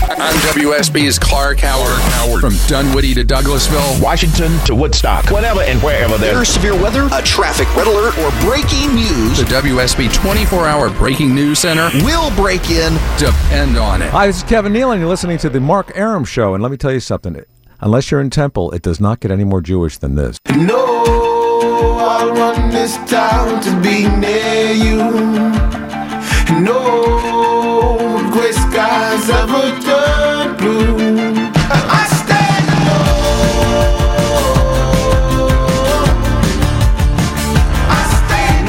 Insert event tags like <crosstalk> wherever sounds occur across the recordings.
I'm WSB's Clark Howard. From Dunwoody to Douglasville, Washington to Woodstock, whenever and wherever there There's severe weather, a traffic red alert, or breaking news. the WSB 24 hour breaking news center. We'll break in. Depend on it. Hi, this is Kevin Neal, and you're listening to the Mark Arum Show. And let me tell you something. Unless you're in Temple, it does not get any more Jewish than this. No, I want this town to be near you. No gray skies ever turn blue. I stand alone. I stand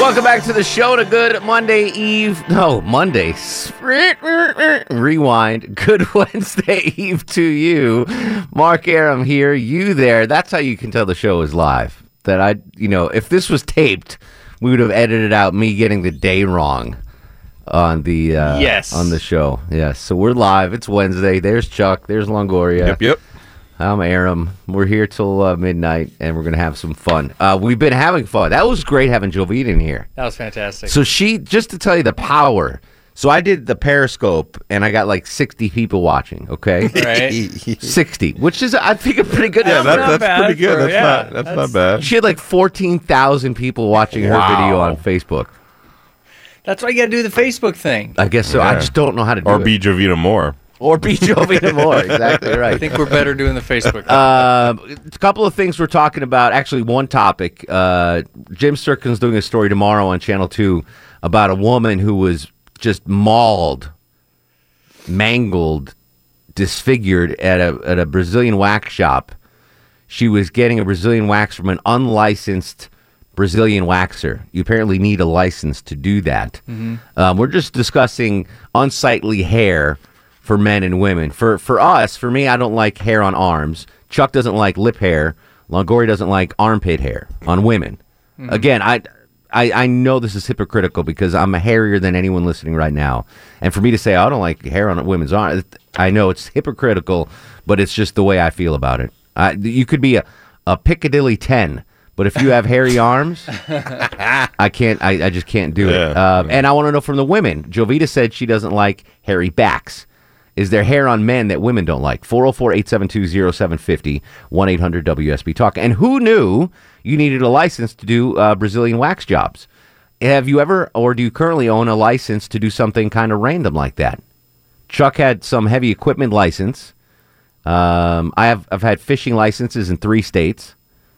Welcome back to the show to good Monday Eve. No, Monday. Rewind. Good <laughs> Wednesday Eve to you. Mark Arum here, you there. That's how you can tell the show is live. That I, you know, if this was taped, we would have edited out me getting the day wrong on the uh, Yes. on the show. Yes. So we're live. It's Wednesday. There's Chuck. There's Longoria. Yep, yep. I'm Arum. We're here till uh, midnight, and we're gonna have some fun. Uh, we've been having fun. That was great having Jovita in here. That was fantastic. So she, just to tell you the power. So I did the Periscope, and I got like 60 people watching. Okay, <laughs> right? <laughs> 60, which is I think a pretty good. Yeah, number. that, not that's pretty good. for- that's yeah, not that's, that's- not bad. She had like 14,000 people watching her Wow. video on Facebook. That's why you got to do the Facebook thing. I guess so. I just don't know how to do Or it. be Jovita Moore. or be Jovita more. Exactly <laughs> right. I think we're better doing the Facebook. thing. Um, a couple of things we're talking about. Actually, one topic. Uh, Jim Sturkin's doing a story tomorrow on Channel 2 about a woman who was just mauled, mangled, disfigured at a, at a Brazilian wax shop. She was getting a Brazilian wax from an unlicensed Brazilian waxer. You apparently need a license to do that. Um, we're just discussing unsightly hair for men and women. For for us, for me, I don't like hair on arms. Chuck doesn't like lip hair. Longoria doesn't like armpit hair on women. Again, I, I I know this is hypocritical because I'm hairier than anyone listening right now, and for me to say I don't like hair on women's arms, I know it's hypocritical, but it's just the way I feel about it. I, you could be a, a Piccadilly ten, but if you have hairy <laughs> arms, I can't. I, I just can't do it. Yeah. Um, and I want to know from the women. Jovita said she doesn't like hairy backs. Is there hair on men that women don't like? 404 872 0750 1 800 WSB Talk. And who knew you needed a license to do uh, Brazilian wax jobs? Have you ever, or do you currently own a license to do something kind of random like that? Chuck had some heavy equipment license. Um, I have I've had fishing licenses in three states.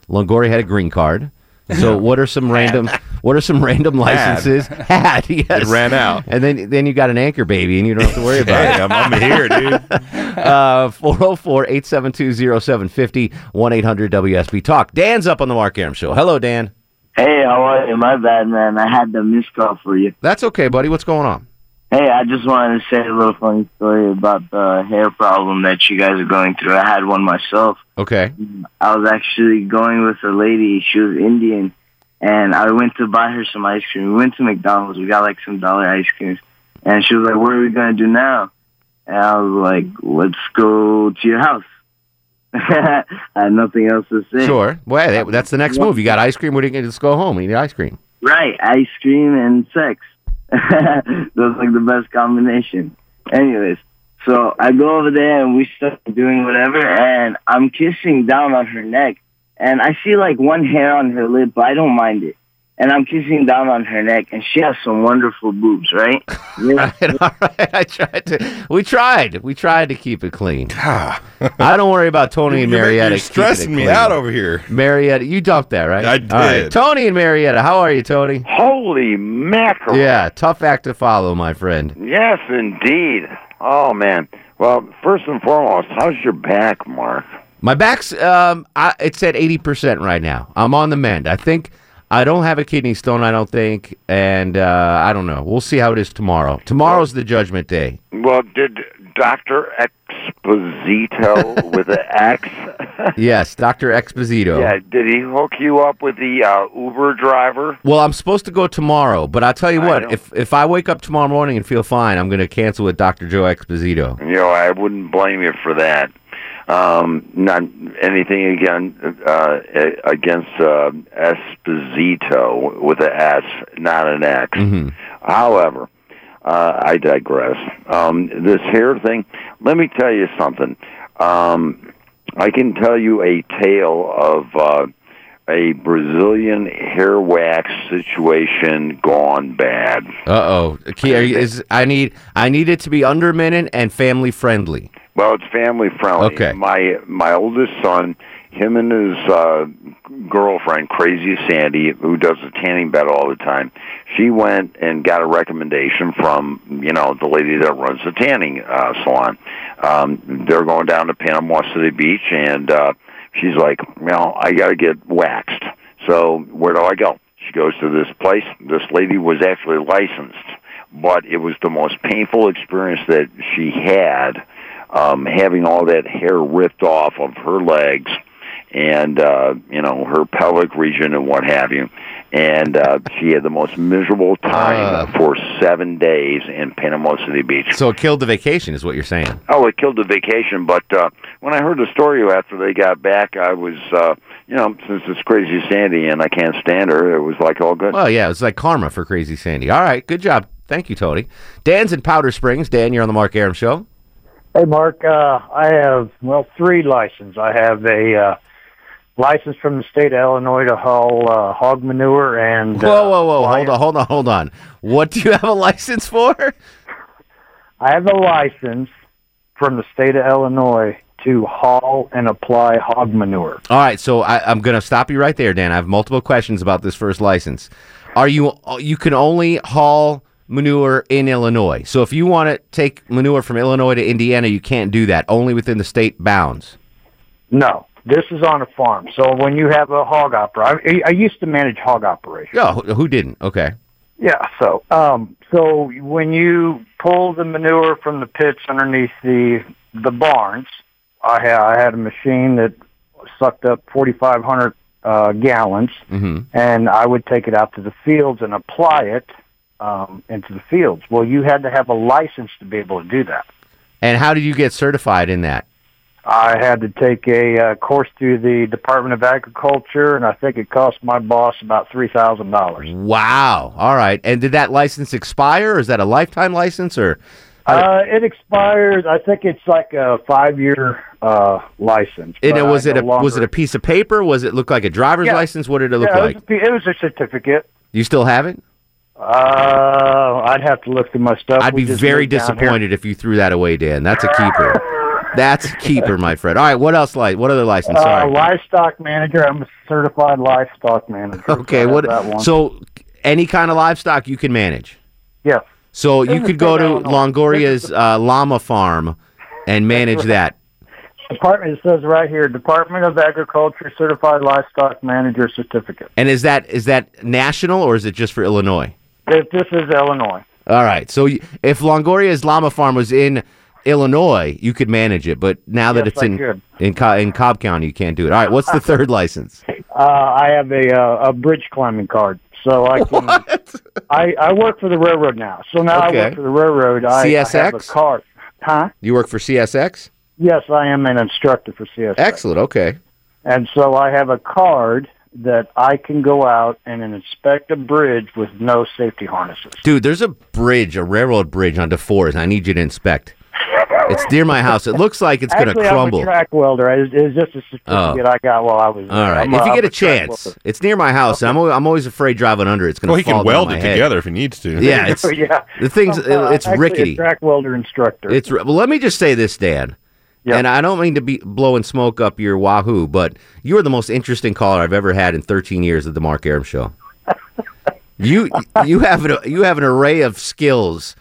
Longoria had a green card. So what are some random what are some random licenses? <laughs> Had yes. It ran out. And then then you got an anchor baby and you don't have to worry about Hey, it. I'm, I'm here, dude. <laughs> Uh 404-872-0750 1-800-WSB Talk. Dan's up on the Mark Arum show. Hello Dan. Hey, how are you? My bad, man. I had the missed call for you. That's okay, buddy. What's going on? Hey, I just wanted to say a little funny story about the hair problem that you guys are going through. I had one myself. Okay. I was actually going with a lady. She was Indian, and I went to buy her some ice cream. We went to McDonald's. We got like some dollar ice creams, and she was like, "What are we gonna do now?" And I was like, "Let's go to your house." <laughs> I had nothing else to say. Sure. Well, that- that's the next move. You got ice cream. What are you going to just go home and eat ice cream? Right, ice cream and sex. <laughs> That's like the best combination. Anyways, so I go over there and we start doing whatever, and I'm kissing down on her neck, and I see like one hair on her lip, but I don't mind it. And I'm kissing down on her neck, and she has some wonderful boobs, right? <laughs> Yeah. All right. I tried to. We tried. We tried to keep it clean. <sighs> Ah. I don't worry about Tony and You're, Marietta. you're stressing me out over here. Marietta, you dumped that, right? I All right. did. Tony and Marietta, how are you, Tony? Holy mackerel. Yeah, tough act to follow, my friend. Yes, indeed. Oh, man. Well, first and foremost, how's your back, Mark? My back's um, I, it's at eighty percent right now. I'm on the mend. I think I don't have a kidney stone, I don't think, and uh, I don't know. We'll see how it is tomorrow. Tomorrow's the judgment day. Well, did Doctor Exposito with an X? <laughs> Yes, Doctor Exposito. Yeah, did he hook you up with the uh, Uber driver? Well, I'm supposed to go tomorrow, but I'll tell you what. If if I wake up tomorrow morning and feel fine, I'm going to cancel with Doctor Joe Exposito. You know, I wouldn't blame you for that. Um, not anything again uh, against uh, Esposito with an S, not an X. Mm-hmm. However, uh, I digress. Um, this hair thing. Let me tell you something. Um, I can tell you a tale of uh, a Brazilian hair wax situation gone bad. Uh oh. Is I need I need it to be under a minute and family friendly. Well, it's family friendly. Okay. My my oldest son, him and his uh, girlfriend, Crazy Sandy, who does the tanning bed all the time, she went and got a recommendation from you know the lady that runs the tanning uh, salon. Um, they're going down to Panama City Beach, and uh, she's like, "Well, I got to get waxed." So where do I go? She goes to this place. This lady was actually licensed, but it was the most painful experience that she had um, having all that hair ripped off of her legs and uh, you know her pelvic region and what have you. And uh, she had the most miserable time for seven days in Panama City Beach. So it killed the vacation, is what you're saying. Oh, it killed the vacation. But uh, when I heard the story after they got back, I was, uh, you know, since it's crazy Sandy and I can't stand her, it was like all good. Well, yeah, it's like karma for Crazy Sandy. All right, good job. Thank you, Tony. Dan's in Powder Springs. Dan, you're on the Mark Arum Show. Hey, Mark. Uh, I have well three licenses. I have a uh, license from the state of Illinois to haul uh, hog manure and. Whoa, uh, whoa, whoa! fly- Hold on, hold on, hold on. What do you have a license for? I have a license from the state of Illinois to haul and apply hog manure. All right, so I, I'm going to stop you right there, Dan. I have multiple questions about this first license. Are you you can only haul manure in Illinois? So if you want to take manure from Illinois to Indiana, you can't do that. Only within the state bounds. No, this is on a farm. So when you have a hog operation, I, I used to manage hog operations. Yeah, who, who didn't? Okay. Yeah. So, um, so when you pull the manure from the pits underneath the the barns, I had I had a machine that sucked up forty five hundred uh, gallons, Mm-hmm. and I would take it out to the fields and apply it um, into the fields. Well, you had to have a license to be able to do that. And how did you get certified in that? I had to take a uh, course through the Department of Agriculture, and I think it cost my boss about three thousand dollars. Wow. All right. And did that license expire, or is that a lifetime license, or? Uh, it expires. I think it's like a five-year uh, license. And it, was I it no a was it a piece of paper? Was it look like a driver's Yeah. license? What did it look yeah, like? It was, a, it was a certificate. You still have it? Uh, I'd have to look through my stuff. I'd We be very moved down here. disappointed if you threw that away, Dan. That's a keeper. <laughs> That's keeper, my friend. All right, what else? Like, what other license? Uh, livestock manager. I'm a certified livestock manager. <laughs> okay, have what? So, any kind of livestock you can manage. yeah, So In you could go to. Longoria's uh, llama farm and manage that. department. It says right here, Department of Agriculture certified livestock manager certificate. And is that is that national or is it just for Illinois? This, this is Illinois. All right. So if Longoria's llama farm was in Illinois, you could manage it. But now that Yes, it's I in could. in, Co- in Cobb County, you can't do it. All right. What's the <laughs> third license? Uh, I have a uh, a bridge climbing card, so I can. I I work for the railroad now, so now I work for the railroad. I, I have a CSX? card. Huh? You work for CSX? Yes, I am an instructor for CSX. Excellent. Okay. And so I have a card that I can go out and inspect a bridge with no safety harnesses. Dude, there's a bridge, a railroad bridge on DeForest. I need you to inspect. It's near my house. It looks like it's going to crumble. I'm a track welder. It- It's just a certificate Oh. I got while I was there. All right. I'm if you I'm get a chance, welder. it's near my house. and I'm, al- I'm always afraid driving under. it. It's going to Well, he fall can weld it head. together if he needs to. Yeah, <laughs> it's yeah. the thing's I'm, uh, it's actually rickety. A track welder instructor. It's well. Let me just say this, Dan. And I don't mean to be blowing smoke up your wahoo, but you are the most interesting caller I've ever had in 13 years of the Mark Arum Show. <laughs> you you have an, you have an array of skills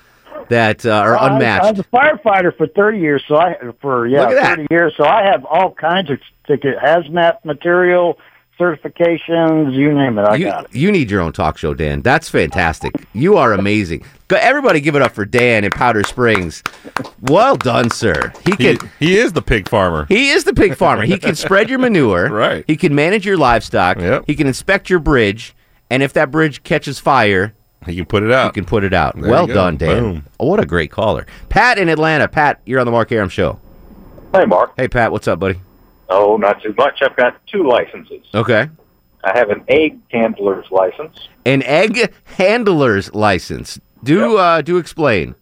that uh, are unmatched. I was a firefighter for 30 years, so I for yeah, Look at that. 30 years, so I have all kinds of ticket hazmat material, certifications, you name it, I you, got it. you need your own talk show, Dan. That's fantastic. You are amazing. Everybody, give it up for Dan in Powder Springs. Well done, sir. He He, can. he is the pig farmer. He is the pig farmer. He can spread your <laughs> manure. Right. He can manage your livestock. Yep. He can inspect your bridge, and if that bridge catches fire, He can put it out. You can put it out. There well done, Dan. Boom. Oh, what a great caller, Pat in Atlanta. Pat, you're on the Mark Arum show. Hey, Mark. Hey, Pat, what's up, buddy? Oh, not too much. I've got two licenses. Okay. I have an egg handler's license. An egg handler's license. Do uh, do explain.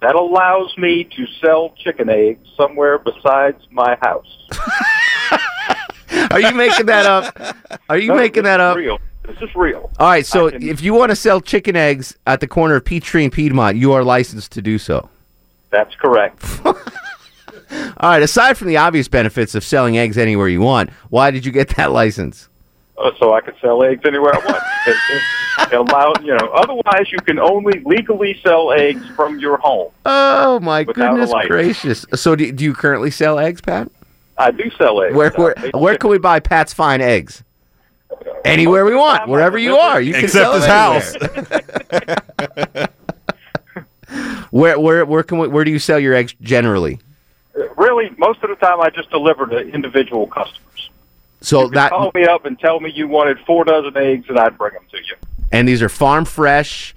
That allows me to sell chicken eggs somewhere besides my house. <laughs> Are you making that up? Are you No, making that up? Real. This is real. All right, so can- if you want to sell chicken eggs at the corner of Peachtree and Piedmont, you are licensed to do so. That's correct. <laughs> All right, aside from the obvious benefits of selling eggs anywhere you want, why did you get that license? Uh, so I could sell eggs anywhere I want. <laughs> It, it, it allow, you know, otherwise you can only legally sell eggs from your home. Oh my goodness gracious! So do, do you currently sell eggs, Pat? I do sell eggs. Where where, Uh, where can we buy Pat's fine eggs? Anywhere we want, wherever you are, you can Except sell his house. <laughs> where where where can we, where do you sell your eggs generally? Really, most of the time I just deliver to individual customers. So that Call me up and tell me you wanted four dozen eggs, and I'd bring them to you. and these are farm fresh.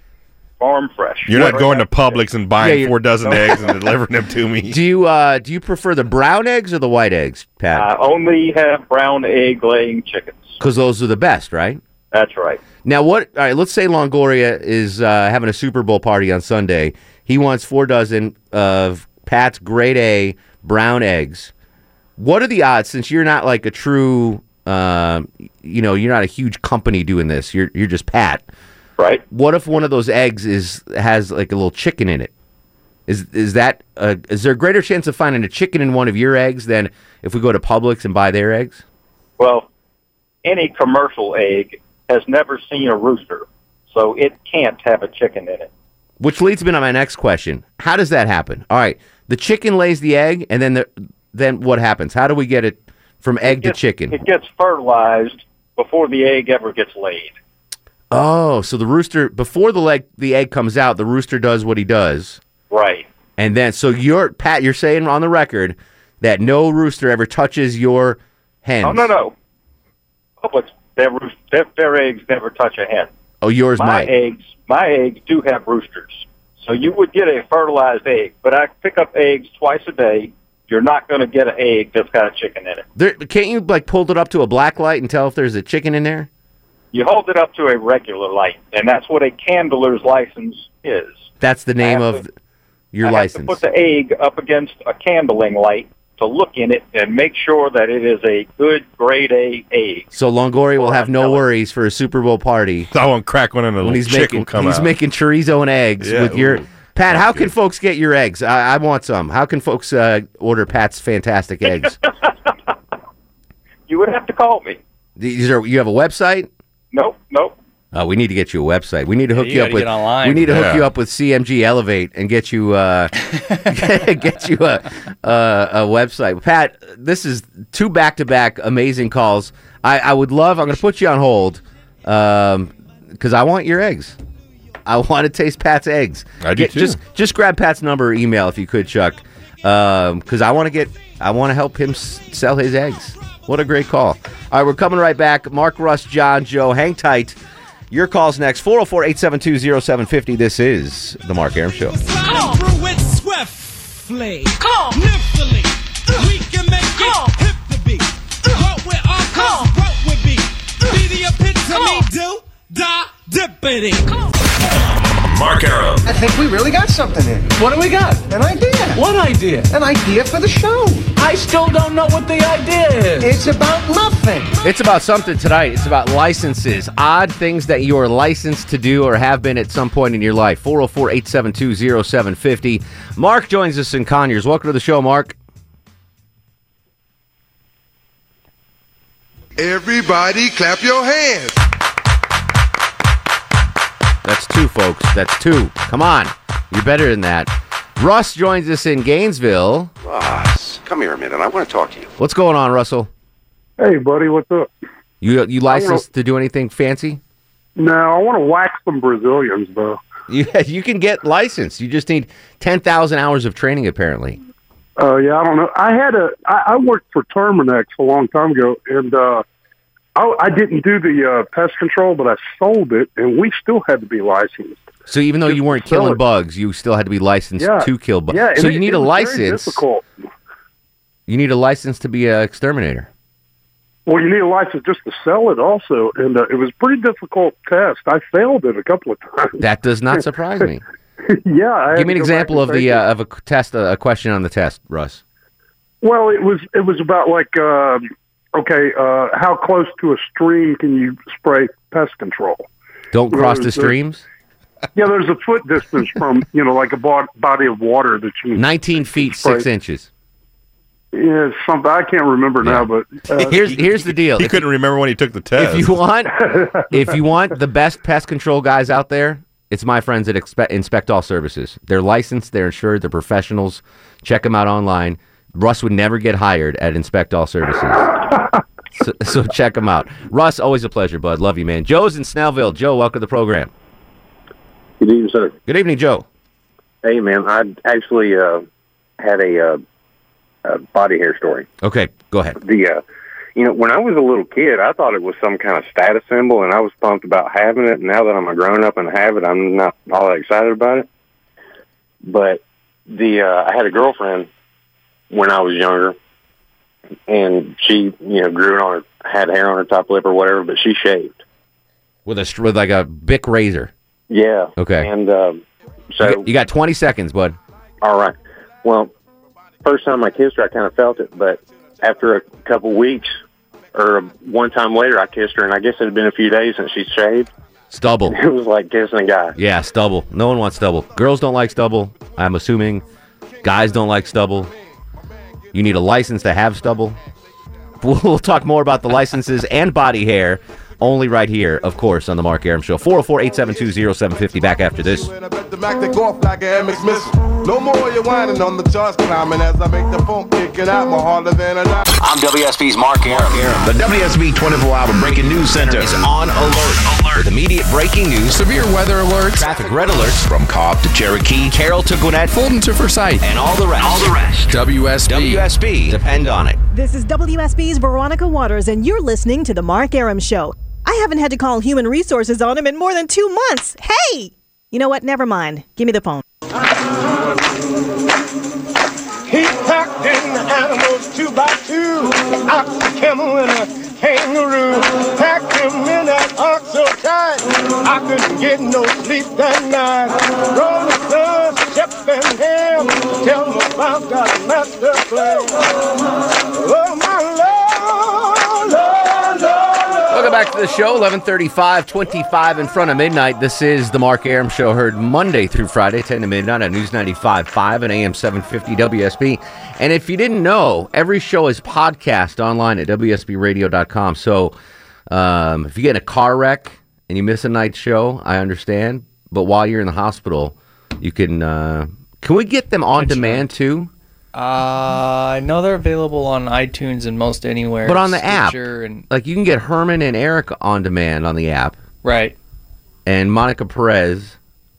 Farm fresh. You're not going to Publix and buying you're- four dozen <laughs> eggs and delivering them to me. Do you uh do you prefer the brown eggs or the white eggs, Pat? I only have brown egg laying chickens. Because those are the best, right? That's right. Now, what? All right, let's say Longoria is uh, having a Super Bowl party on Sunday. He wants four dozen of Pat's Grade A brown eggs. What are the odds? Since you're not like a true, um, you know, you're not a huge company doing this. You're you're just Pat. Right. What if one of those eggs is has like a little chicken in it? Is is that uh, is there a greater chance of finding a chicken in one of your eggs than if we go to Publix and buy their eggs? Well, any commercial egg has never seen a rooster, so it can't have a chicken in it. Which leads me to my next question. How does that happen? All right, the chicken lays the egg, and then the, then what happens? How do we get it from egg to chicken? It gets fertilized before the egg ever gets laid. Oh, so the rooster before the leg the egg comes out, the rooster does what he does, Right. and then so you're Pat, you're saying on the record that no rooster ever touches your hens. Oh no no. Publix, their, their, their eggs never touch a hen. Oh, yours my might. eggs, my eggs do have roosters, so you would get a fertilized egg. But I pick up eggs twice a day. You're not going to get an egg that's got a chicken in it. There, can't you like pull it up to a black light and tell if there's a chicken in there? You hold it up to a regular light, and that's what a candler's license is. That's the name of your I license. to put the egg up against a candling light to look in it and make sure that it is a good grade A egg. So Longoria will have no worries for a Super Bowl party. I won't crack one and a when he's chick making will come he's out. making chorizo and eggs Yeah, with your ooh, Pat. How can folks get your eggs? I, I want some. How can folks uh, order Pat's fantastic eggs? <laughs> You would have to call me. These are you have a website? Nope, nope. Uh, we need to get you a website. We need to Yeah, hook you you, up with. online. We need to hook you up with CMG Elevate and get you uh, <laughs> <laughs> get you a, a a website. Pat, this is two back to back amazing calls. I, I would love. I'm going to put you on hold because I want your eggs. I want to taste Pat's eggs. I do Get- too. Just just grab Pat's number or email if you could, Chuck, because I want to get. I want to help him s- sell his eggs. What a great call. All right, we're coming right back. Mark, Russ, John, Joe, hang tight. Your call's next. 404 872 0750. This is The Mark Arum Show. Come through swiftly. Come. We can make it hip to be. What we are, cause what we be. Be the epitome, do, da, dippity. Mark Arum. I think we really got something here. What do we got? An idea. What idea? An idea for the show. I still don't know what the idea is. It's about nothing. It's about something tonight. It's about licenses, odd things that you are licensed to do or have been at some point in your life. 404 872 0750. Mark joins us in Conyers. Welcome to the show, Mark. Everybody clap your hands. That's two, folks. That's two. Come on. You're better than that. Russ joins us in Gainesville. Ross, come here a minute. I want to talk to you. What's going on, Russell? Hey, buddy, what's up? You you licensed to do anything fancy? No, I want to whack some Brazilians though. <laughs> You you can get licensed. You just need ten thousand hours of training, apparently. Uh, yeah, I don't know. I had a I, I worked for Terminix a long time ago, and uh, I, I didn't do the uh, pest control, but I sold it, and we still had to be licensed. So even though you weren't killing it. bugs, you still had to be licensed Yeah, to kill bugs. Yeah, so it- you need a was very license. difficult. You need a license to be an exterminator. Well, you need a license just to sell it, also, and uh, it was a pretty difficult test. I failed it a couple of <laughs> times. That does not surprise me. <laughs> yeah, I Give me an to go back example of the uh, of a test, uh, a question on the test, Russ. Well, it was it was about like uh, okay, uh, how close to a stream can you spray pest control? Don't Well, cross the there's- streams. Yeah, there's a foot distance from <laughs> you know like a body of water that you. Nineteen feet spray. six inches. Yeah, something I can't remember now, but uh, <laughs> here's here's the deal. He If couldn't remember when he took the test. If you want, <laughs> if you want the best pest control guys out there, it's my friends at Expe- Inspect All Services. They're licensed, they're insured, they're professionals. Check them out online. Russ would never get hired at Inspect All Services. <laughs> so, so check him out. Russ, always a pleasure, bud. Love you, man. Joe's in Snellville. Joe, welcome to the program. Good evening, sir. Good evening, Joe. Hey, man, I actually uh, had a, uh, a body hair story. Okay, go ahead. The, uh, you know, when I was a little kid, I thought it was some kind of status symbol, and I was pumped about having it. Now that I'm a grown up and have it, I'm not all that excited about it. But the, uh, I had a girlfriend when I was younger, and she, you know, grew it on her, had hair on her top lip or whatever, but she shaved. With a with like a Bic razor. Yeah. Okay. And um, so You got, you got 20 seconds, bud. All right. Well, first time I kissed her, I kind of felt it, but after a couple weeks or one time later, I kissed her, and I guess it had been a few days since she shaved. Stubble. <laughs> It was like kissing a guy. Yeah, stubble. No one wants stubble. Girls don't like stubble. I'm assuming guys don't like stubble. You need a license to have stubble. We'll, we'll talk more about the licenses and body hair only right here, of course, on the Mark Arum Show. 404 872 0750. Back after this. The Mac take off like an MX missile. No more you whining on the charts climbing as I make the phone kicking out more harder than a dime. I'm WSB's Mark Arum. The WSB 24 hour breaking news center is on alert. Alert. With immediate breaking news, severe weather alerts, traffic red alerts from Cobb to Cherokee, Carroll to Gwinnett, Fulton to Forsyth, and all the rest. All the rest. WSB. WSB. Depend on it. This is WSB's Veronica Waters, and you're listening to The Mark Arum Show. I haven't had to call human resources on him in more than two months. Hey! You know what? Never mind. Give me the phone. He packed in the animals two by two, ox, a camel, and a kangaroo. Packed him in that ox so tight, I couldn't get no sleep that night. Rolling Stones, Shep and tell them about that master plan. Oh, my Lord, Lord. Welcome back to the show. 1135, 25 in front of midnight. This is the Mark Arum Show, heard Monday through Friday, 10 to midnight on News 95.5 and AM 750 WSB. And if you didn't know, every show is podcast online at WSBradio.com. So um, if you get in a car wreck and you miss a night show, I understand. But while you're in the hospital, you can. Uh, can we get them on demand too? Uh, I know they're available on iTunes and most anywhere. But on the app, Stitcher and like you can get Herman and Eric on demand on the app. Right. And Monica Perez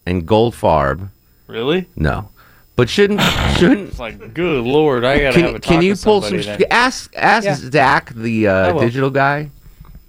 and Goldfarb. Really? No, but shouldn't <coughs> shouldn't It's like, good lord, I gotta can, have a talk can you pull some? then. Ask ask Yeah. Zach, the uh, digital guy,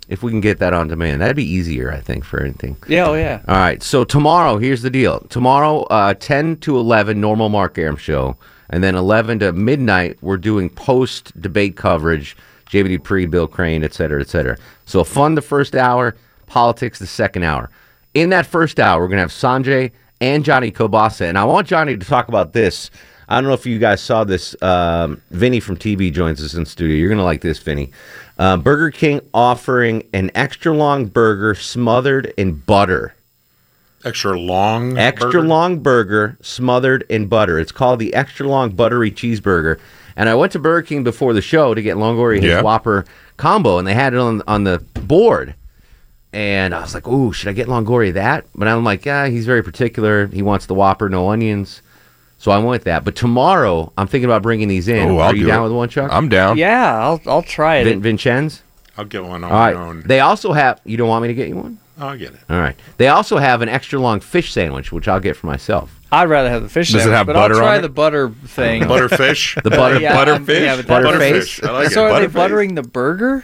if we can get that on demand. That'd be easier, I think, for anything. Yeah, oh yeah. All right. So tomorrow, here's the deal. Tomorrow, uh, 10 to 11, normal Mark Arum show. And then 11 to midnight, we're doing post debate coverage. Jamie Dupree, Bill Crane, et cetera, et cetera. So fun the first hour, politics the second hour. In that first hour, we're going to have Sanjay and Johnny Kobasa. And I want Johnny to talk about this. I don't know if you guys saw this. Um, Vinny from TV joins us in studio. You're going to like this, Vinny. Uh, Burger King offering an extra long burger smothered in butter. Extra long. Extra burger? long burger smothered in butter. It's called the extra long buttery cheeseburger. And I went to Burger King before the show to get Longoria his Yeah. Whopper combo, and they had it on on the board. And I was like, "Ooh, should I get Longoria that?" But I'm like, "Yeah, he's very particular. He wants the Whopper, no onions." So I went with that. But tomorrow, I'm thinking about bringing these in. Oh, Are I'll you do down it. with one, Chuck? I'm down. Yeah, I'll I'll try it. Vin- Vincenz? I'll get one on All my right. own. They also have. You don't want me to get you one? I'll get it. All right. They also have an extra long fish sandwich, which I'll get for myself. I'd rather have the fish Does it sandwich, have but butter I'll try on it? the butter thing. Butterfish? The butter- <laughs> Yeah, I'm- butterfish? Yeah, but that- Butterface? I like it. so are they Butterface. buttering the burger?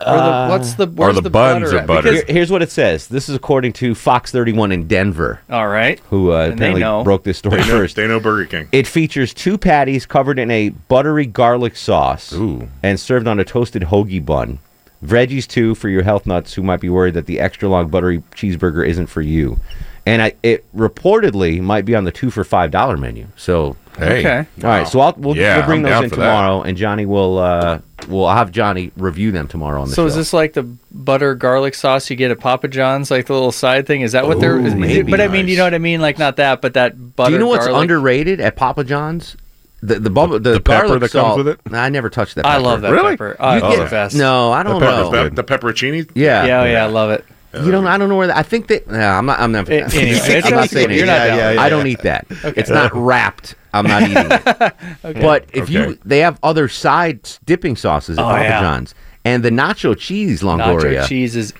Or Uh, the, what's the where's the, butter at? Because- Here- here's what it says. This is according to Fox 31 in Denver. all right. Who uh, And they apparently know. broke this story They know, first. they know Burger King. It features two patties covered in a buttery garlic sauce Ooh. and served on a toasted hoagie bun. Veggies too for your health nuts who might be worried that the extra long buttery cheeseburger isn't for you. And I, it reportedly might be on the two for five dollar menu. So Hey. Okay. all right. So I'll, we'll, Yeah, we'll bring I'm those in for that. tomorrow, and Johnny will uh, will I'll have Johnny review them tomorrow on the So show. is this like the butter garlic sauce you get at Papa John's, like the little side thing? Is that what they're? Ooh, Is, maybe. but I mean, you know what I mean? Like not that, but that butter. Do you know what's garlic. underrated at Papa John's? The the, bubble, the, the pepper garlic that comes with it? I never touched that. I love that Really? pepper. Oh, You it's get- the. No, I don't the know. The, the pepperoncini? Yeah. Yeah, oh, yeah, I love it. You don't. I don't know where that. I think that. No, I'm not. I'm not. A- anyway, I'm not saying You're it. not down. I don't eat that. Okay. It's not wrapped. I'm not eating it. <laughs> Okay. But if you, they have other side dipping sauces at Oh, Papa yeah. John's, and the nacho cheese Longoria, Nacho cheese is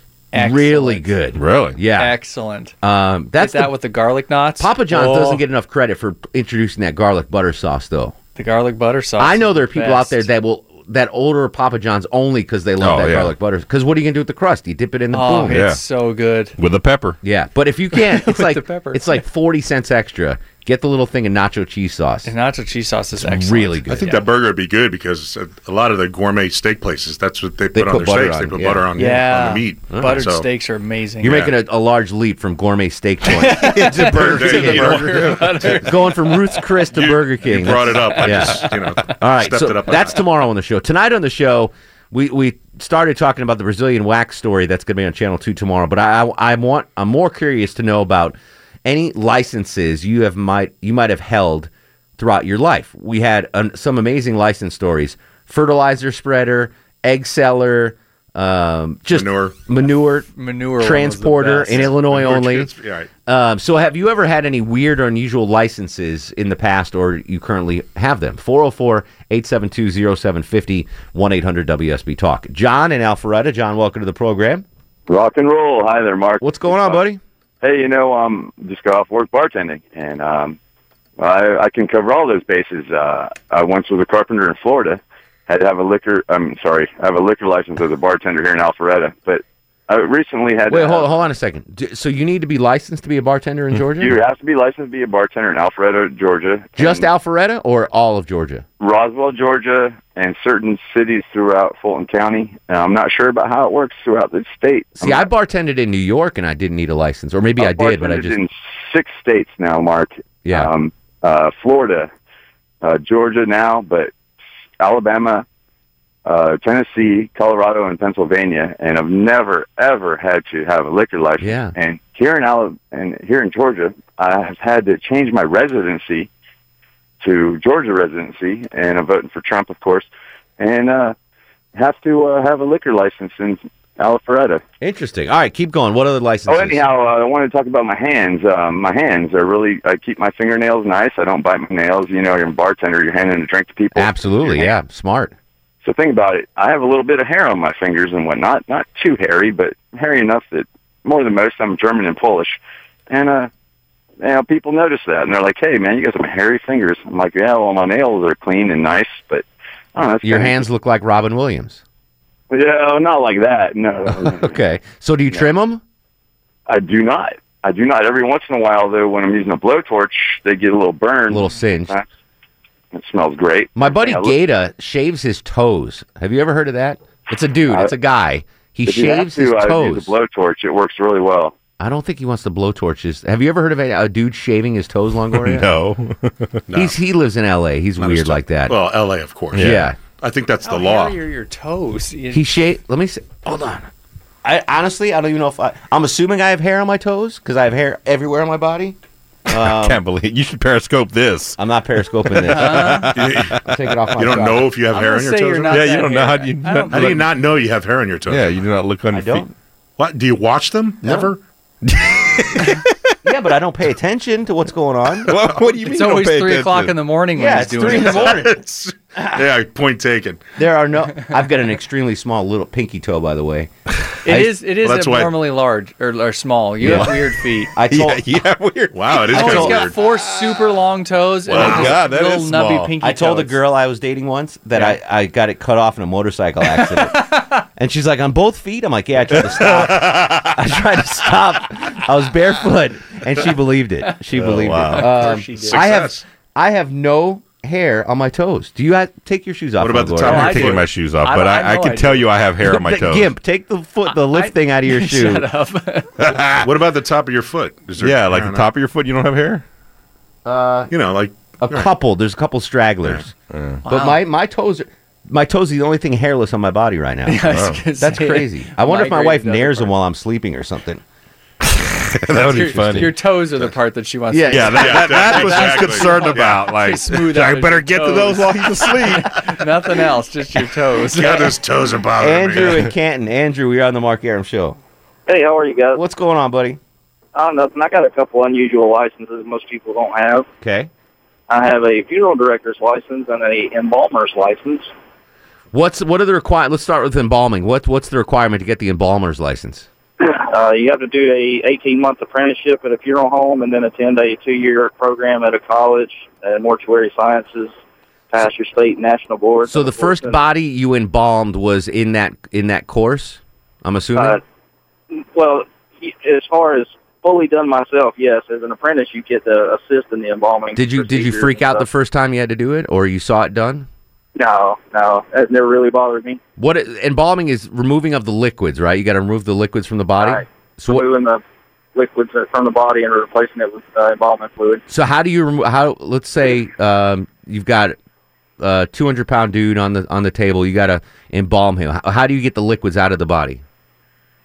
really good. Really? Yeah. excellent. Um, that's Get that the- with the garlic knots. Papa John's Oh, doesn't get enough credit for introducing that garlic butter sauce, though. the garlic butter sauce. I know there are the people out there that will that older Papa John's only because they love Oh, that yeah. garlic butter. Because what are you gonna do with the crust? You dip it in the Oh, boom. it's Yeah. so good. With the pepper. Yeah, but if you can't, <laughs> it's like the pepper. it's like forty cents extra. Get the little thing of nacho cheese sauce. And nacho cheese sauce is excellent. really good. I think Yeah. that burger would be good because a a lot of the gourmet steak places, that's what they put They on their butter steaks. on they put yeah. butter on, Yeah, on the meat. buttered So- steaks are amazing. You're Yeah. making a, a large leap from gourmet steak joint <laughs> <laughs> to Burger There King. you go. <laughs> Going from Ruth's Chris to Burger King. You brought it up. I Yeah. just, you know, All right, stepped so it up. that's notch. tomorrow on the show. Tonight on the show, we we started talking about the Brazilian wax story that's going to be on Channel Two tomorrow. But I, I I want I'm more curious to know about any licenses you have might you might have held throughout your life. We had um, some amazing license stories: fertilizer spreader, egg seller, um, just Manure. manure, Manure one was the transporter in Illinois Manure only. trans- yeah, right. Um, so, have you ever had any weird or unusual licenses in the past, or you currently have them? 404 872 0750 1 800 WSB Talk. John and Alpharetta. John, welcome to the program. Rock and roll. Hi there, Mark. What's going on, buddy? Hey, you know, um, just got off work bartending, and um, I, I can cover all those bases. Uh, I once was a carpenter in Florida. Had to have a liquor. I'm sorry, I have a liquor license as a bartender here in Alpharetta, but I recently had. Wait, to hold, hold on a second. So, you need to be licensed to be a bartender in Georgia? You have to be licensed to be a bartender in Alpharetta, Georgia. Just Alpharetta or all of Georgia? Roswell, Georgia, and certain cities throughout Fulton County. And I'm not sure about how it works throughout the state. See, I bartended in New York and I didn't need a license, or maybe I I've did, but I just. in six states now, Mark. Yeah. Um, uh, Florida, uh, Georgia now, but Alabama, uh, Tennessee, Colorado, and Pennsylvania, and I've never ever had to have a liquor license. Yeah. And here in Alabama, and here in Georgia, I have had to change my residency to Georgia residency, and I'm voting for Trump, of course, and uh, have to uh, have a liquor license in Alpharetta. Interesting. All right, keep going. What other licenses? Oh, anyhow, uh, I want to talk about my hands. Um, my hands are really. I keep my fingernails nice. I don't bite my nails. You know, you're a bartender. You're handing a drink to people. Absolutely, yeah. Smart. So think about it. I have a little bit of hair on my fingers and whatnot. Not too hairy, but hairy enough that more than most. I'm German and Polish, and uh, you know, people notice that, and they're like, "Hey, man, you got some hairy fingers." I'm like, "Yeah, well, my nails are clean and nice, but I don't know, that's Your kinda- hands look like Robin Williams. Yeah, not like that. No, <laughs> Okay. So, do you trim them? I do not. I do not. Every once in a while, though, when I'm using a blowtorch, they get a little burned. A little singed. It smells great. My buddy Yeah, Gata shaves his toes. Have you ever heard of that? It's a dude. It's a uh, guy. He if you have shaves his to, I toes. use a blowtorch. It works really well. I don't think he wants the blowtorches. Have you ever heard of a, a dude shaving his toes, Longoria? <laughs> <laughs> No. He's he lives in L.A. He's Not weird like that. Well, L.A. of course. Yeah. I think that's How the law. hairy your toes? You- He shaved. Let me see. Hold on. I honestly, I don't even know if I. I'm assuming I have hair on my toes because I have hair everywhere on my body. <laughs> I can't um, believe you should periscope this. I'm not periscoping this. I'll take it off my You don't job. know if you have I'm hair gonna on your say toes. you're or not Yeah, you that don't know how hairy. do you- I don't How do you not know you have hair on your toes? Yeah, you do not look on I your feet. don't. What? Do you watch them? Never? <laughs> <laughs> yeah, but I don't pay attention to what's going on. Well, what do you mean? It's always three o'clock in the morning when Yeah, he's it's doing three in it. the morning. yeah, point taken. There are no. I've got an extremely small little pinky toe, by the way. It I- is. It is Well, that's why- abnormally large or, or small. You Yeah. have weird feet. <laughs> I told. yeah, <laughs> weird. Wow, it is Oh, kind he's of got weird. four super long toes Wow. then this God, that little is nubby small. pinky I told a girl I was dating once that Yeah. I, I got it cut off in a motorcycle accident. <laughs> and she's like, on both feet? I'm like, yeah, I tried to stop. I tried to stop. I was barefoot. And she believed it. She Oh, believed wow. it. Of Um, course she did. I have I have no hair on my toes. Do you have, take your shoes off? What about the my top? I'm not taking my shoes off, I- but I I, I, can I tell you I have hair on my <laughs> toes. Gimp, take the foot, the lift thing out of your <laughs> shoe. Shut up. <laughs> what about the top of your foot? Is there Yeah, like the top of your foot, you don't have hair. Uh. You know, like a couple. There's a couple stragglers. But Wow. my my toes are. My toes are the only thing hairless on my body right now. I was gonna That's say, crazy. I wonder if my wife to Nairs them parts. while I'm sleeping or something. <laughs> that would your, be funny. Your toes are the part that she wants. Yeah, to yeah, that, that, that's what exactly. she's concerned about. Like, smooth I better his get to those while he's asleep. <laughs> Nothing else, just your toes. <laughs> God, those toes are bothering Andrew me. and Canton. Andrew, we're on the Mark Arum show. Hey, how are you guys? What's going on, buddy? Oh, nothing. I got a couple unusual licenses most people don't have. Okay. I have a funeral director's license and a embalmer's license. What's what are the require? Let's start with embalming. What what's the requirement to get the embalmer's license? Uh, you have to do a 18 month apprenticeship at a funeral home and then attend a two year program at a college, uh, mortuary sciences, pass your state national board. So the first body you embalmed was in that in that course. I'm assuming. Uh, well, as far as fully done myself, yes. As an apprentice, you get to assist in the embalming. did you did you freak out the first time you had to do it, or you saw it done? No, no, that never really bothered me. What embalming is removing of the liquids, right? You got to remove the liquids from the body. Right. So what, Removing the liquids from the body and replacing it with uh, embalming fluid. so how do you remove? How let's say um, you've got a 200 pound dude on the on the table. You got to embalm him. How, how do you get the liquids out of the body?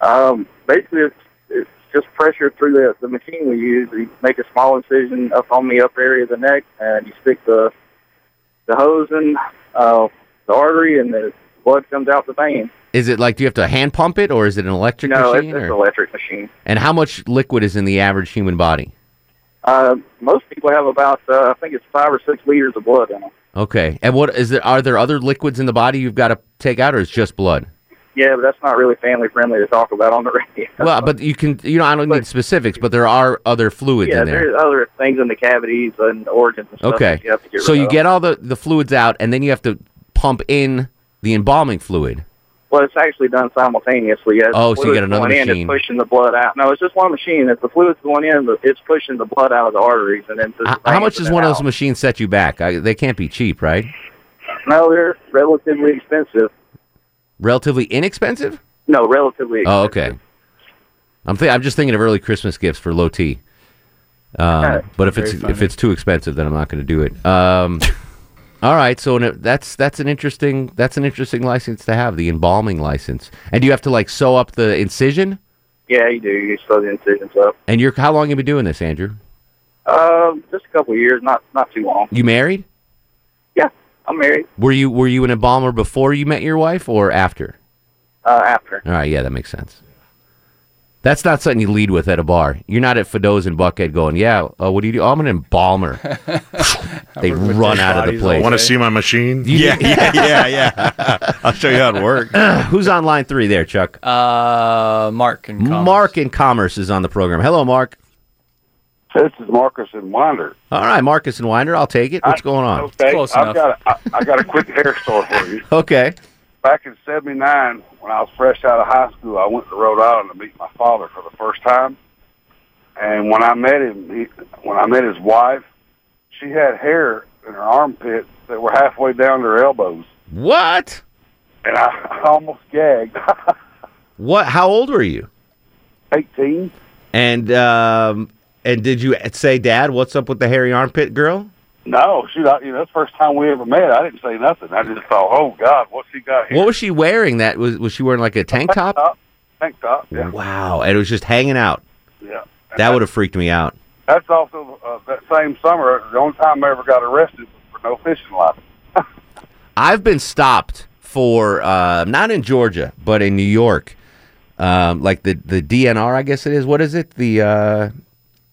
Um, basically, it's, it's just pressure through the, the machine we use. You make a small incision up on the upper area of the neck, and you stick the the hose in uh, the artery, and the blood comes out the vein. Is it like do you have to hand pump it, or is it an electric no, it's, machine? it's an electric machine. And how much liquid is in the average human body? Uh, most people have about, uh, I think it's five or six liters of blood in them. Okay. And what is there? Are there other liquids in the body you've got to take out, or it's just blood? Yeah, but that's not really family friendly to talk about on the radio. Well, but you can. You know, I don't need specifics, but there are other fluids yeah, in there. there's other things in the cavities and organs and stuff. Okay. you have to get So you of. get all the the fluids out, and then you have to pump in the embalming fluid. Well, it's actually done simultaneously. As Oh, so you fluid's another going In, machine. it's pushing the blood out. No, it's just one machine. If the fluid's going in, it's pushing the blood out of the arteries and then. the How much does one of those machines set you back? I, they can't be cheap, right? No, they're relatively expensive. Relatively inexpensive. No, relatively. Oh, okay. I'm th- I'm just thinking of early Christmas gifts for low T. Um, but if it's Very if it's too expensive, then I'm not going to do it. Um, <laughs> all right, so that's that's an interesting that's an interesting license to have, the embalming license. And do you have to like sew up the incision? Yeah, you do. You sew the incisions up. And you're how long have you been doing this, Andrew? Um, just a couple of years, not not too long. You married? Yeah, I'm married. Were you were you an embalmer before you met your wife or after? Uh, after. All right, yeah, that makes sense. That's not something you lead with at a bar. You're not at Fido's and Buckhead going, yeah, uh, what do you do? Oh, I'm an embalmer. <laughs> they run out of the place. Want to see my machine? Yeah, yeah, yeah, yeah. <laughs> I'll show you how it works. <clears throat> Who's on line three there, Chuck? Uh, Mark and Commerce. Mark in Commerce is on the program. Hello, Mark. This is Marcus and Winder. All right, Marcus and Winder, I'll take it. What's going on? Okay, Close I've enough. got a, I, I got a quick <laughs> hair story for you. Okay. Back in '79, when I was fresh out of high school, I went to Rhode Island to meet my father for the first time. And when I met him, he, when I met his wife, she had hair in her armpits that were halfway down to her elbows, What? and I, <laughs> I almost gagged. <laughs> What? How old were you? 18. And um, and did you say, Dad, what's up with the hairy armpit girl? No, shoot, I, you know, that's the first time we ever met. I didn't say nothing. I just thought, oh God, what's she got here? What was she wearing? That was was she wearing like a tank top? top, tank top. Yeah, Wow, and it was just hanging out. yeah. That would have freaked me out. That's also uh, that same summer. The only time I ever got arrested was for no fishing license. <laughs> I've been stopped for uh, not in Georgia, but in New York, um, like the the DNR, I guess it is. What is it? The uh,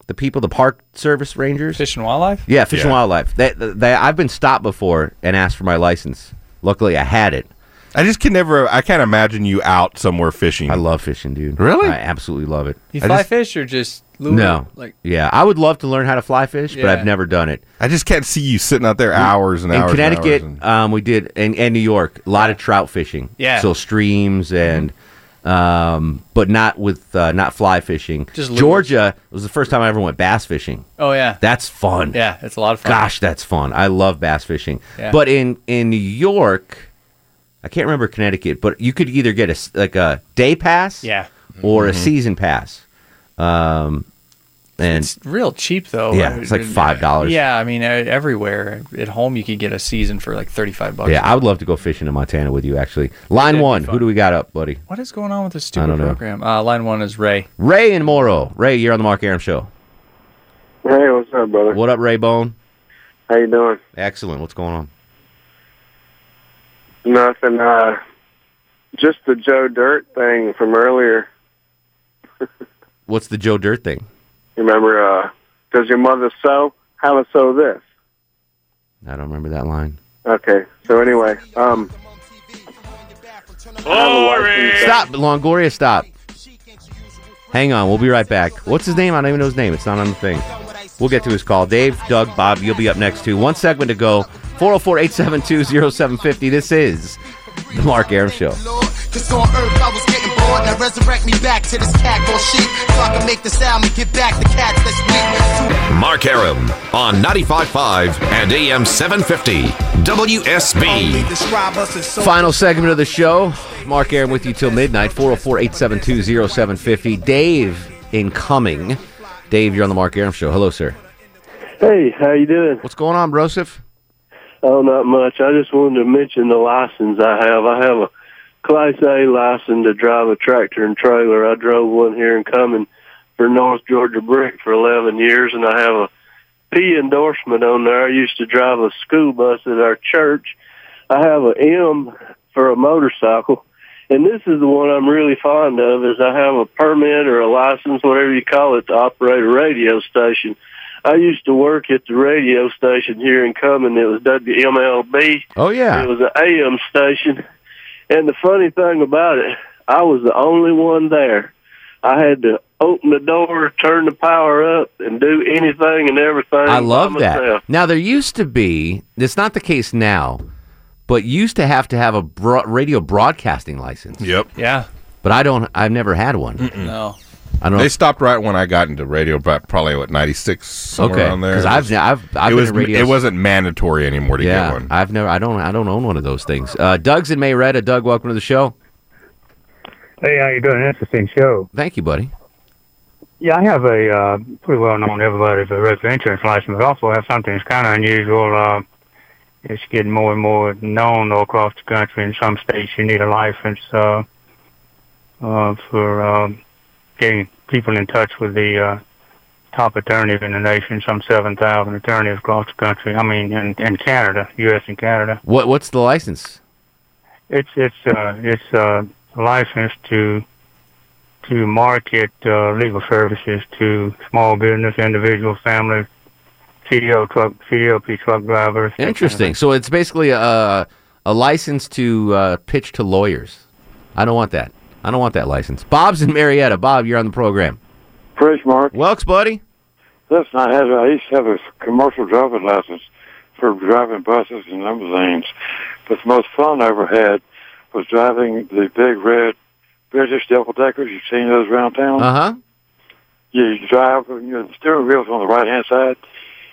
the people, the park service rangers, Fish and Wildlife. yeah, Fish and Wildlife. They, they, I've been stopped before and asked for my license. Luckily, I had it. I just can never. I can't imagine you out somewhere fishing. I love fishing, dude. Really? I absolutely love it. You fly just- fish or just lure? No, Like yeah, I would love to learn how to fly fish, but I've never done it. I just can't see you sitting out there hours and in hours. In Connecticut, hours and- um, we did, and, and New York, a lot of trout fishing. Yeah. So streams and, um, but not with uh, not fly fishing. Just lures. Georgia was the first time I ever went bass fishing. Oh yeah. That's fun. Yeah, it's a lot of fun. Gosh, that's fun. I love bass fishing. Yeah. But in in New York, I can't remember Connecticut, but you could either get a like a day pass, Yeah. or a Mm-hmm. Mhm. season pass. Um, and It's real cheap though. Yeah, it's like $5. Yeah, I mean uh, everywhere at home you could get a season for like thirty five bucks. yeah, I would love to go fishing in Montana with you. Actually, line That'd one. Who do we got up, buddy? What is going on with this I stupid don't know. program? Uh, line one is Ray. Ray and Morrow. Ray, you're on the Mark Arum show. Hey, what's up, brother? What up, Ray Bone? How you doing? Excellent. What's going on? Nothing. Uh, just the Joe Dirt thing from earlier. <laughs> What's the Joe Dirt thing? Remember? Uh, does your mother sew? How to sew this? I don't remember that line. Okay. So anyway, um, I have a license- Stop, Longoria. Stop. Hang on. We'll be right back. What's his name? I don't even know his name. It's not on the thing. We'll get to his call. Dave, Doug, Bob, you'll be up next too. One segment to go. 404 872 0750. This is the Mark Arum Show. Cause on earth I was getting bored. Now resurrect me back to this cat called sheep. So I can make the sound and get back the cats that's weak. Mark Arum on 95.5 and AM 750 WSB. Describe us as so Final segment of the show. Mark Arum with you till midnight. 404 872 0750. Dave incoming. Dave, you're on the Mark Arum Show. Hello, sir. Hey, how you doing? What's going on, Broseph? Oh, not much. I just wanted to mention the license I have. I have a Class A license to drive a tractor and trailer. I drove one here in Cumming for North Georgia Brick for 11 years, and I have a P endorsement on there. I used to drive a school bus at our church. I have a M for a motorcycle. And this is the one I'm really fond of is I have a permit or a license, whatever you call it, to operate a radio station. I used to work at the radio station here in Cumming. It was WMLB. Oh, yeah. It was an AM station. And the funny thing about it, I was the only one there. I had to open the door, turn the power up, and do anything and everything. I by love that. Now there used to be. It's not the case now, but used to have to have a bro- radio broadcasting license. Yep. Yeah. But I don't. I've never had one. No. I don't. They stopped right when I got into radio, but probably what ninety six somewhere Okay, around there. 'cause I've- I've- I've it been was radio. it wasn't mandatory anymore to yeah, get one. I've never. I don't. I don't own one of those things. Uh, Doug's in Marietta. Doug, welcome to the show. Hey, how you doing? Interesting show. Thank you, buddy. Yeah, I have a uh, pretty well known everybody for a resident insurance license, but also have something that's kind of unusual. Uh, it's getting more and more known all across the country. In some states, you need a license uh, uh, for uh, getting people in touch with the uh, top attorneys in the nation. Some seven thousand attorneys across the country. I mean, in, in Canada, U.S. and Canada. What What's the license? It's it's uh, it's uh, a license to to market uh, legal services to small business, individuals, families, CDO truck, CDLP truck drivers. that kind of Interesting. So it's basically a a license to uh, pitch to lawyers. I don't want that. I don't want that license. Bob's in Marietta. Bob, you're on the program. Fresh Mark. Welks, buddy. Listen, I had I used to have a commercial driving license for driving buses and limousines, but the most fun I ever had was driving the big red British double deckers. You've seen those around town. Uh huh. Yeah, you drive. You know, the steering wheel's on the right hand side,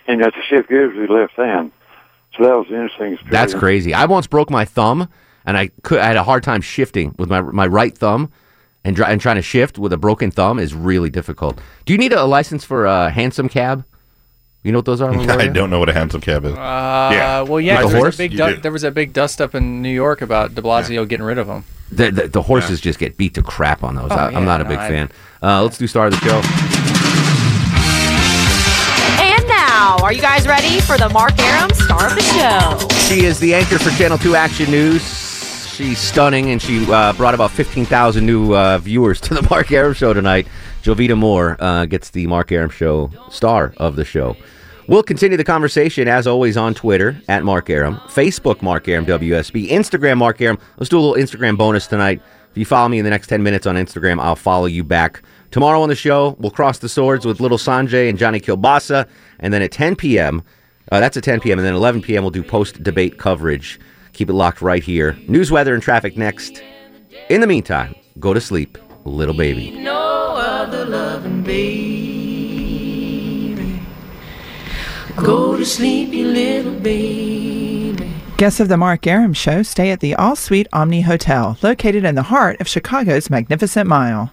and you have to shift gears with your left hand. So that was interesting experience. That's crazy. I once broke my thumb, and I could. I had a hard time shifting with my my right thumb, and, dri- and trying to shift with a broken thumb is really difficult. Do you need a license for a hansom cab? You know what those are? <laughs> I don't know what a hansom cab is. Uh, Well, yeah. Like a there, horse? Was a big du- there was a big dust up in New York about De Blasio getting rid of them. The, the, the horses just get beat to crap on those. Oh, I, yeah, I'm not a no, big I- fan. Uh, let's do star of the show. And now, are you guys ready for the Mark Arum star of the show? She is the anchor for Channel 2 Action News. She's stunning, and she uh, brought about 15,000 new uh, viewers to the <laughs> Mark Arum Show tonight. Jovita Moore uh, gets the Mark Arum Show star of the show. We'll continue the conversation, as always, on Twitter, at Mark Arum, Facebook, Mark Arum WSB, Instagram, Mark Arum. Let's do a little Instagram bonus tonight. If you follow me in the next 10 minutes on Instagram, I'll follow you back. Tomorrow on the show, we'll cross the swords with Little Sanjay and Johnny Kilbasa. And then at 10 p.m., uh, that's at 10 p.m., and then 11 p.m., we'll do post debate coverage. Keep it locked right here. News, weather, and traffic next. In the meantime, go to sleep, little baby. No other loving baby. Go to sleep, you little baby. Guests of the Mark Arum Show stay at the All Suite Omni Hotel, located in the heart of Chicago's Magnificent Mile.